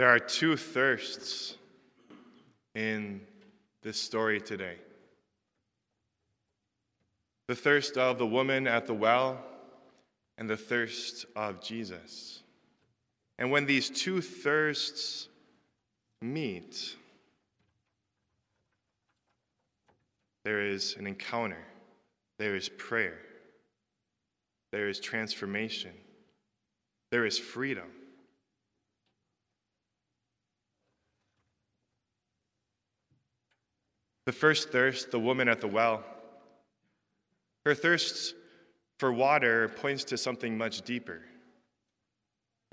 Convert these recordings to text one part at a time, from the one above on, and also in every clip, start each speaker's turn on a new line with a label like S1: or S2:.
S1: There are two thirsts in this story today the thirst of the woman at the well and the thirst of Jesus. And when these two thirsts meet, there is an encounter, there is prayer, there is transformation, there is freedom. The first thirst, the woman at the well, her thirst for water points to something much deeper,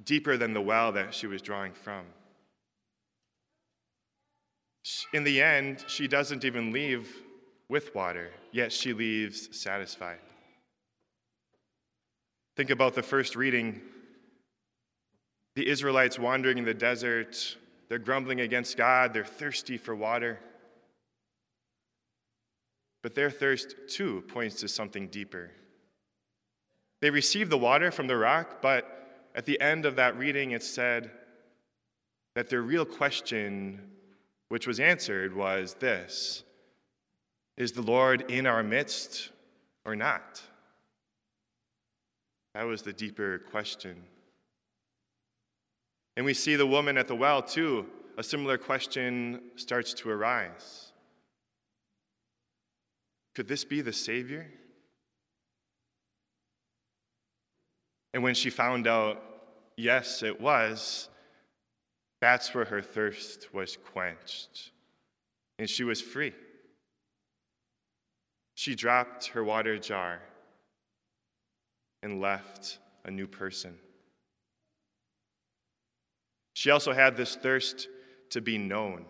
S1: deeper than the well that she was drawing from. In the end, she doesn't even leave with water, yet she leaves satisfied. Think about the first reading. The Israelites wandering in the desert, they're grumbling against God, they're thirsty for water. But their thirst, too, points to something deeper. They received the water from the rock, but at the end of that reading, it said that their real question, which was answered, was this Is the Lord in our midst or not? That was the deeper question. And we see the woman at the well, too. A similar question starts to arise. Could this be the Savior? And when she found out, yes, it was, that's where her thirst was quenched. And she was free. She dropped her water jar and left a new person. She also had this thirst to be known,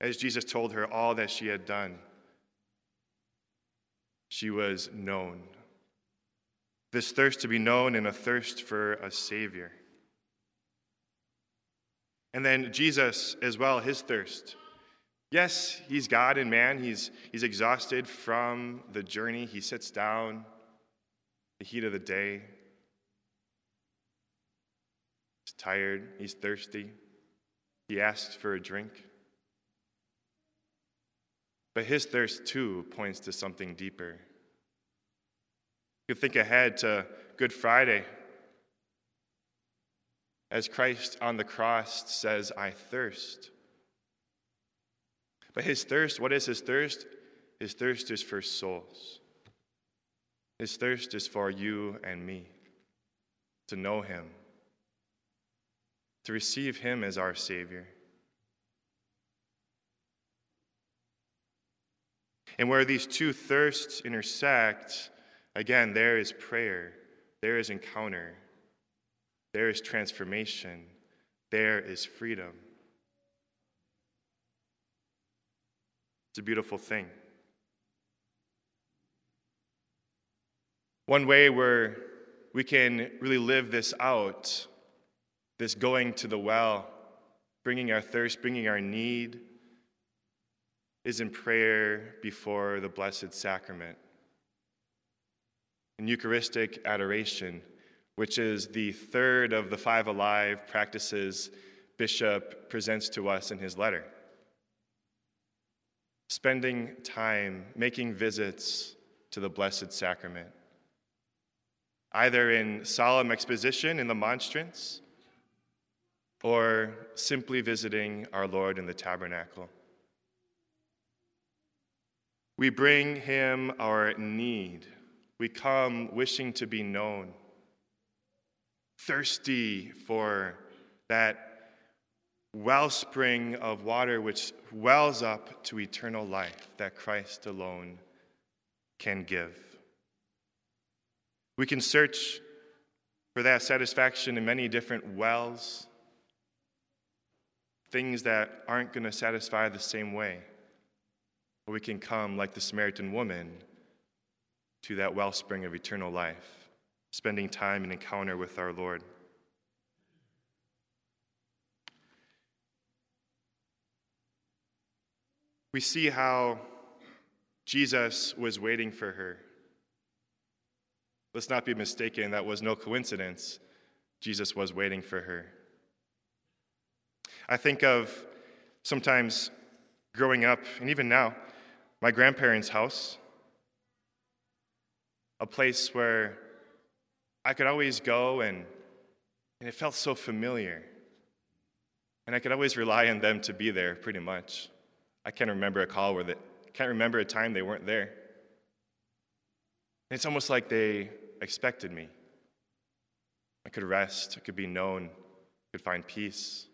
S1: as Jesus told her all that she had done she was known. This thirst to be known and a thirst for a Savior. And then Jesus as well, his thirst. Yes, he's God and man. He's, he's exhausted from the journey. He sits down, the heat of the day. He's tired. He's thirsty. He asks for a drink. But his thirst, too, points to something deeper. You think ahead to Good Friday as Christ on the cross says, I thirst. But his thirst, what is his thirst? His thirst is for souls. His thirst is for you and me to know him, to receive him as our Savior. And where these two thirsts intersect, again, there is prayer, there is encounter, there is transformation, there is freedom. It's a beautiful thing. One way where we can really live this out, this going to the well, bringing our thirst, bringing our need, is in prayer before the Blessed Sacrament. In Eucharistic adoration, which is the third of the five alive practices Bishop presents to us in his letter. Spending time making visits to the Blessed Sacrament, either in solemn exposition in the monstrance or simply visiting our Lord in the tabernacle. We bring him our need. We come wishing to be known, thirsty for that wellspring of water which wells up to eternal life that Christ alone can give. We can search for that satisfaction in many different wells, things that aren't going to satisfy the same way we can come like the Samaritan woman to that wellspring of eternal life, spending time in encounter with our Lord. We see how Jesus was waiting for her. Let's not be mistaken, that was no coincidence. Jesus was waiting for her. I think of sometimes growing up, and even now, my grandparents' house, a place where I could always go and, and it felt so familiar. And I could always rely on them to be there pretty much. I can't remember a call where they can't remember a time they weren't there. It's almost like they expected me. I could rest, I could be known, I could find peace.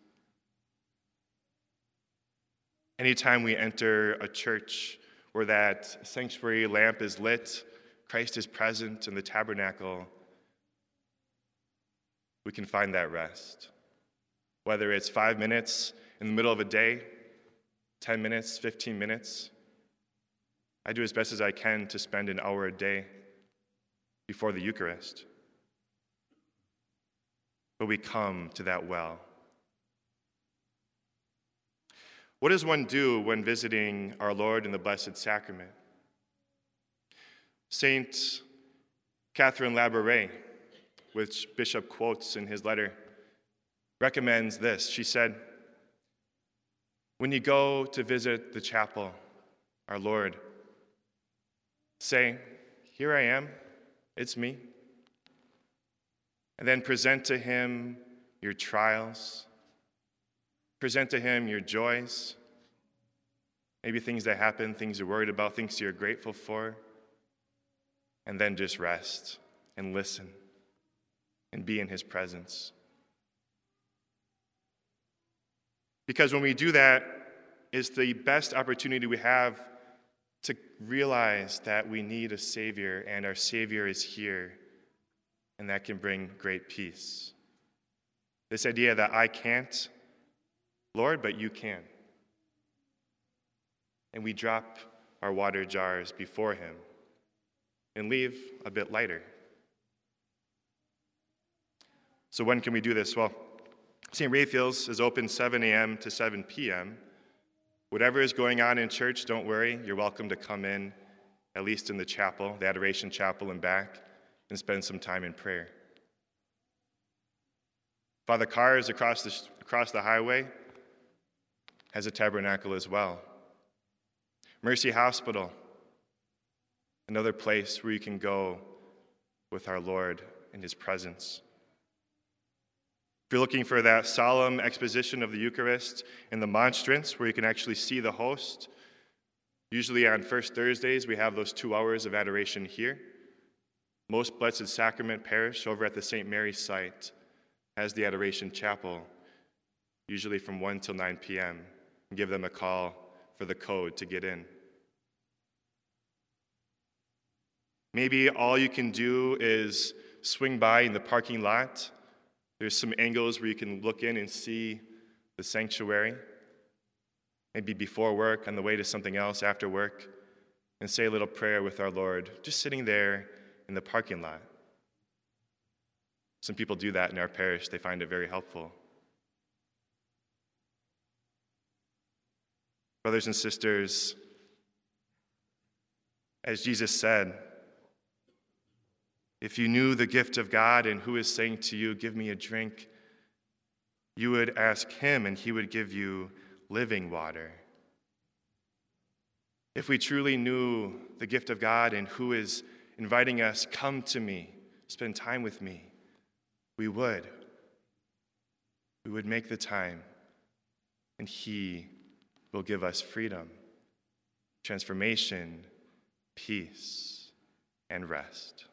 S1: Anytime we enter a church where that sanctuary lamp is lit, Christ is present in the tabernacle, we can find that rest. Whether it's five minutes in the middle of a day, 10 minutes, 15 minutes, I do as best as I can to spend an hour a day before the Eucharist. But we come to that well. What does one do when visiting our Lord in the Blessed Sacrament? Saint Catherine Labouré, which Bishop quotes in his letter, recommends this. She said, When you go to visit the chapel, our Lord, say, Here I am, it's me. And then present to him your trials, present to him your joys, maybe things that happen, things you're worried about, things you're grateful for and then just rest and listen and be in His presence. Because when we do that, it's the best opportunity we have to realize that we need a Savior and our Savior is here, and that can bring great peace. This idea that I can't, Lord, but you can. And we drop our water jars before Him and leave a bit lighter. So, when can we do this? Well, St. Raphael's is open 7 a.m. to 7 p.m. Whatever is going on in church, don't worry. You're welcome to come in, at least in the chapel, the Adoration Chapel, and back, and spend some time in prayer. Father Carr's across the, across the highway has a tabernacle as well. Mercy Hospital another place where you can go with our Lord in His presence. If you're looking for that solemn exposition of the Eucharist and the monstrance where you can actually see the host, usually on First Thursdays we have those two hours of adoration here. Most Blessed Sacrament Parish over at the St. Mary's site has the Adoration Chapel, usually from 1 till 9 p.m. Give them a call for the code to get in. Maybe all you can do is swing by in the parking lot. There's some angles where you can look in and see the sanctuary. Maybe before work, on the way to something else after work, and say a little prayer with our Lord, just sitting there in the parking lot. Some people do that in our parish, they find it very helpful. Brothers and sisters, as Jesus said, if you knew the gift of God and who is saying to you, Give me a drink, you would ask him and he would give you living water. If we truly knew the gift of God and who is inviting us, Come to me, spend time with me, we would. We would make the time, and he will give us freedom, transformation, peace, and rest.